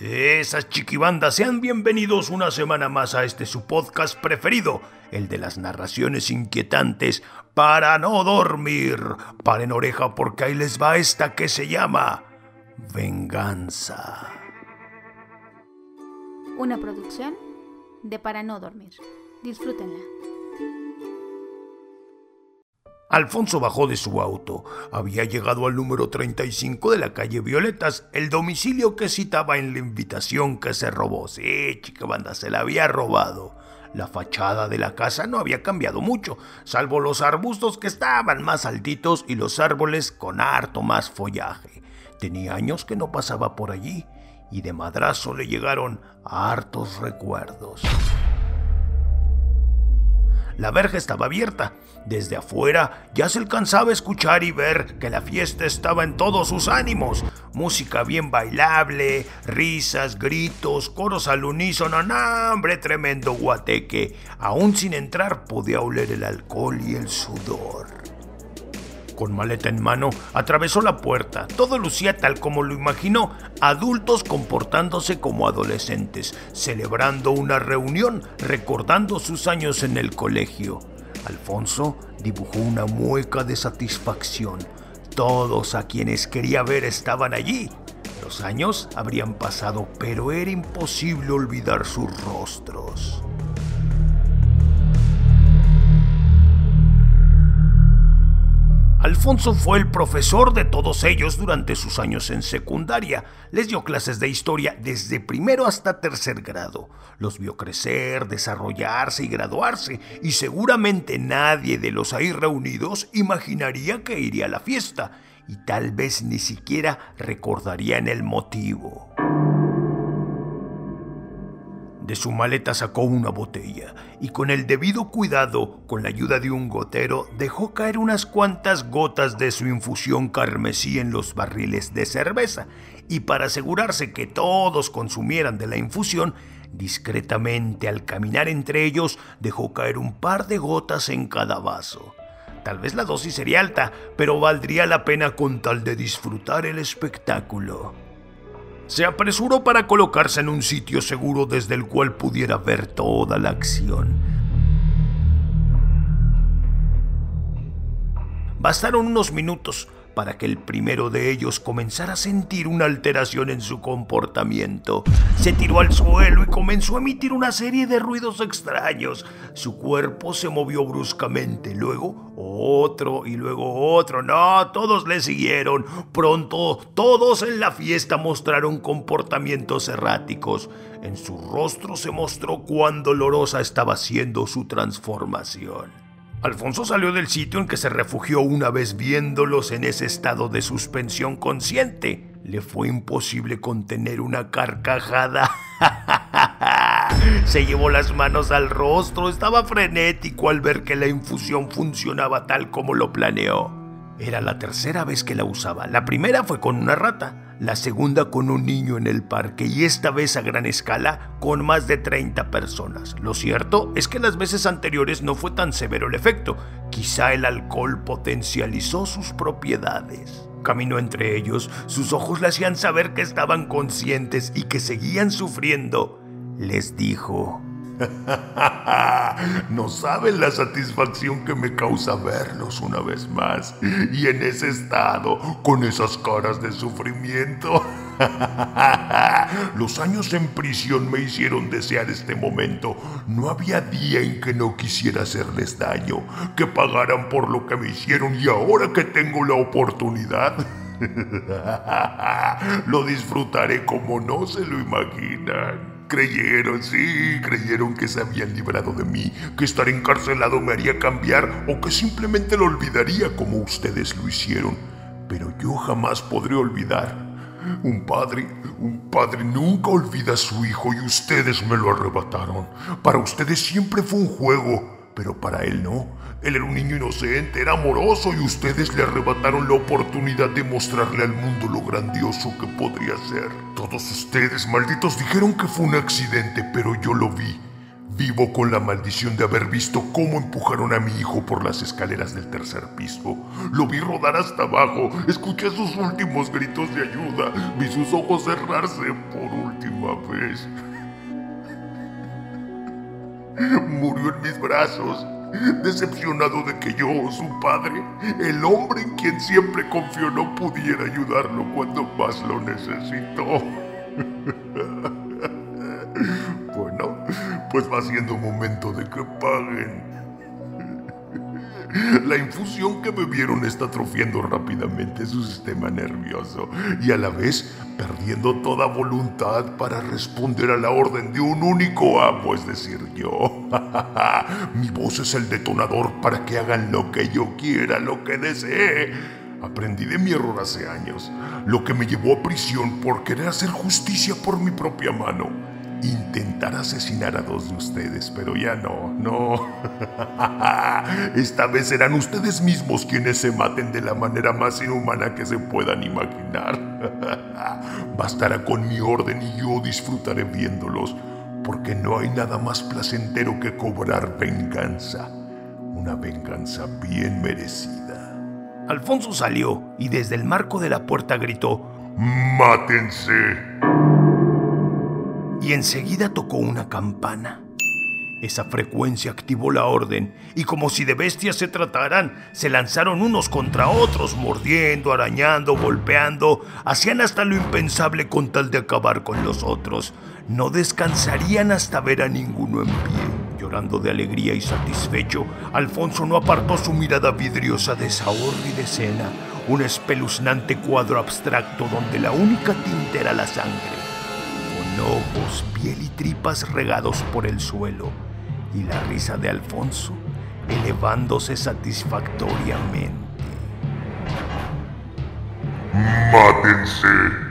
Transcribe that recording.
Esas chiquibandas, sean bienvenidos una semana más a este su podcast preferido, el de las narraciones inquietantes para no dormir. Paren oreja porque ahí les va esta que se llama Venganza. Una producción de Para no dormir. Disfrútenla. Alfonso bajó de su auto. Había llegado al número 35 de la calle Violetas, el domicilio que citaba en la invitación que se robó. Sí, chica banda, se la había robado. La fachada de la casa no había cambiado mucho, salvo los arbustos que estaban más altitos y los árboles con harto más follaje. Tenía años que no pasaba por allí y de madrazo le llegaron hartos recuerdos. La verja estaba abierta. Desde afuera ya se alcanzaba a escuchar y ver que la fiesta estaba en todos sus ánimos. Música bien bailable, risas, gritos, coros al unísono, hambre, tremendo guateque. Aún sin entrar podía oler el alcohol y el sudor. Con maleta en mano, atravesó la puerta. Todo lucía tal como lo imaginó, adultos comportándose como adolescentes, celebrando una reunión, recordando sus años en el colegio. Alfonso dibujó una mueca de satisfacción. Todos a quienes quería ver estaban allí. Los años habrían pasado, pero era imposible olvidar sus rostros. Alfonso fue el profesor de todos ellos durante sus años en secundaria. Les dio clases de historia desde primero hasta tercer grado. Los vio crecer, desarrollarse y graduarse, y seguramente nadie de los ahí reunidos imaginaría que iría a la fiesta, y tal vez ni siquiera recordarían el motivo. De su maleta sacó una botella y con el debido cuidado, con la ayuda de un gotero, dejó caer unas cuantas gotas de su infusión carmesí en los barriles de cerveza y para asegurarse que todos consumieran de la infusión, discretamente al caminar entre ellos dejó caer un par de gotas en cada vaso. Tal vez la dosis sería alta, pero valdría la pena con tal de disfrutar el espectáculo. Se apresuró para colocarse en un sitio seguro desde el cual pudiera ver toda la acción. Bastaron unos minutos para que el primero de ellos comenzara a sentir una alteración en su comportamiento. Se tiró al suelo y comenzó a emitir una serie de ruidos extraños. Su cuerpo se movió bruscamente, luego otro y luego otro. No, todos le siguieron. Pronto todos en la fiesta mostraron comportamientos erráticos. En su rostro se mostró cuán dolorosa estaba siendo su transformación. Alfonso salió del sitio en que se refugió una vez viéndolos en ese estado de suspensión consciente. Le fue imposible contener una carcajada. se llevó las manos al rostro, estaba frenético al ver que la infusión funcionaba tal como lo planeó. Era la tercera vez que la usaba. La primera fue con una rata la segunda con un niño en el parque y esta vez a gran escala con más de 30 personas. Lo cierto es que las veces anteriores no fue tan severo el efecto, quizá el alcohol potencializó sus propiedades. Caminó entre ellos, sus ojos le hacían saber que estaban conscientes y que seguían sufriendo. Les dijo, no saben la satisfacción que me causa verlos una vez más y en ese estado, con esas caras de sufrimiento. Los años en prisión me hicieron desear este momento. No había día en que no quisiera hacerles daño, que pagaran por lo que me hicieron y ahora que tengo la oportunidad, lo disfrutaré como no se lo imaginan. Creyeron, sí, creyeron que se habían librado de mí, que estar encarcelado me haría cambiar o que simplemente lo olvidaría como ustedes lo hicieron. Pero yo jamás podré olvidar. Un padre, un padre nunca olvida a su hijo y ustedes me lo arrebataron. Para ustedes siempre fue un juego, pero para él no. Él era un niño inocente, era amoroso y ustedes le arrebataron la oportunidad de mostrarle al mundo lo grandioso que podría ser. Todos ustedes, malditos, dijeron que fue un accidente, pero yo lo vi. Vivo con la maldición de haber visto cómo empujaron a mi hijo por las escaleras del tercer piso. Lo vi rodar hasta abajo, escuché sus últimos gritos de ayuda, vi sus ojos cerrarse por última vez. Murió en mis brazos, decepcionado de que yo, su padre, el hombre en quien siempre confió, no pudiera ayudarlo cuando más lo necesitó. Bueno, pues va siendo momento de que paguen. La infusión que bebieron está atrofiando rápidamente su sistema nervioso y a la vez perdiendo toda voluntad para responder a la orden de un único amo, es decir, yo. Mi voz es el detonador para que hagan lo que yo quiera, lo que desee. Aprendí de mi error hace años, lo que me llevó a prisión por querer hacer justicia por mi propia mano intentar asesinar a dos de ustedes, pero ya no, no. Esta vez serán ustedes mismos quienes se maten de la manera más inhumana que se puedan imaginar. Bastará con mi orden y yo disfrutaré viéndolos, porque no hay nada más placentero que cobrar venganza. Una venganza bien merecida. Alfonso salió y desde el marco de la puerta gritó, ¡Mátense! Y enseguida tocó una campana. Esa frecuencia activó la orden y como si de bestias se trataran, se lanzaron unos contra otros, mordiendo, arañando, golpeando, hacían hasta lo impensable con tal de acabar con los otros. No descansarían hasta ver a ninguno en pie. Llorando de alegría y satisfecho, Alfonso no apartó su mirada vidriosa de esa horrible escena, un espeluznante cuadro abstracto donde la única tinta era la sangre ojos, piel y tripas regados por el suelo, y la risa de Alfonso elevándose satisfactoriamente. ¡Mátense!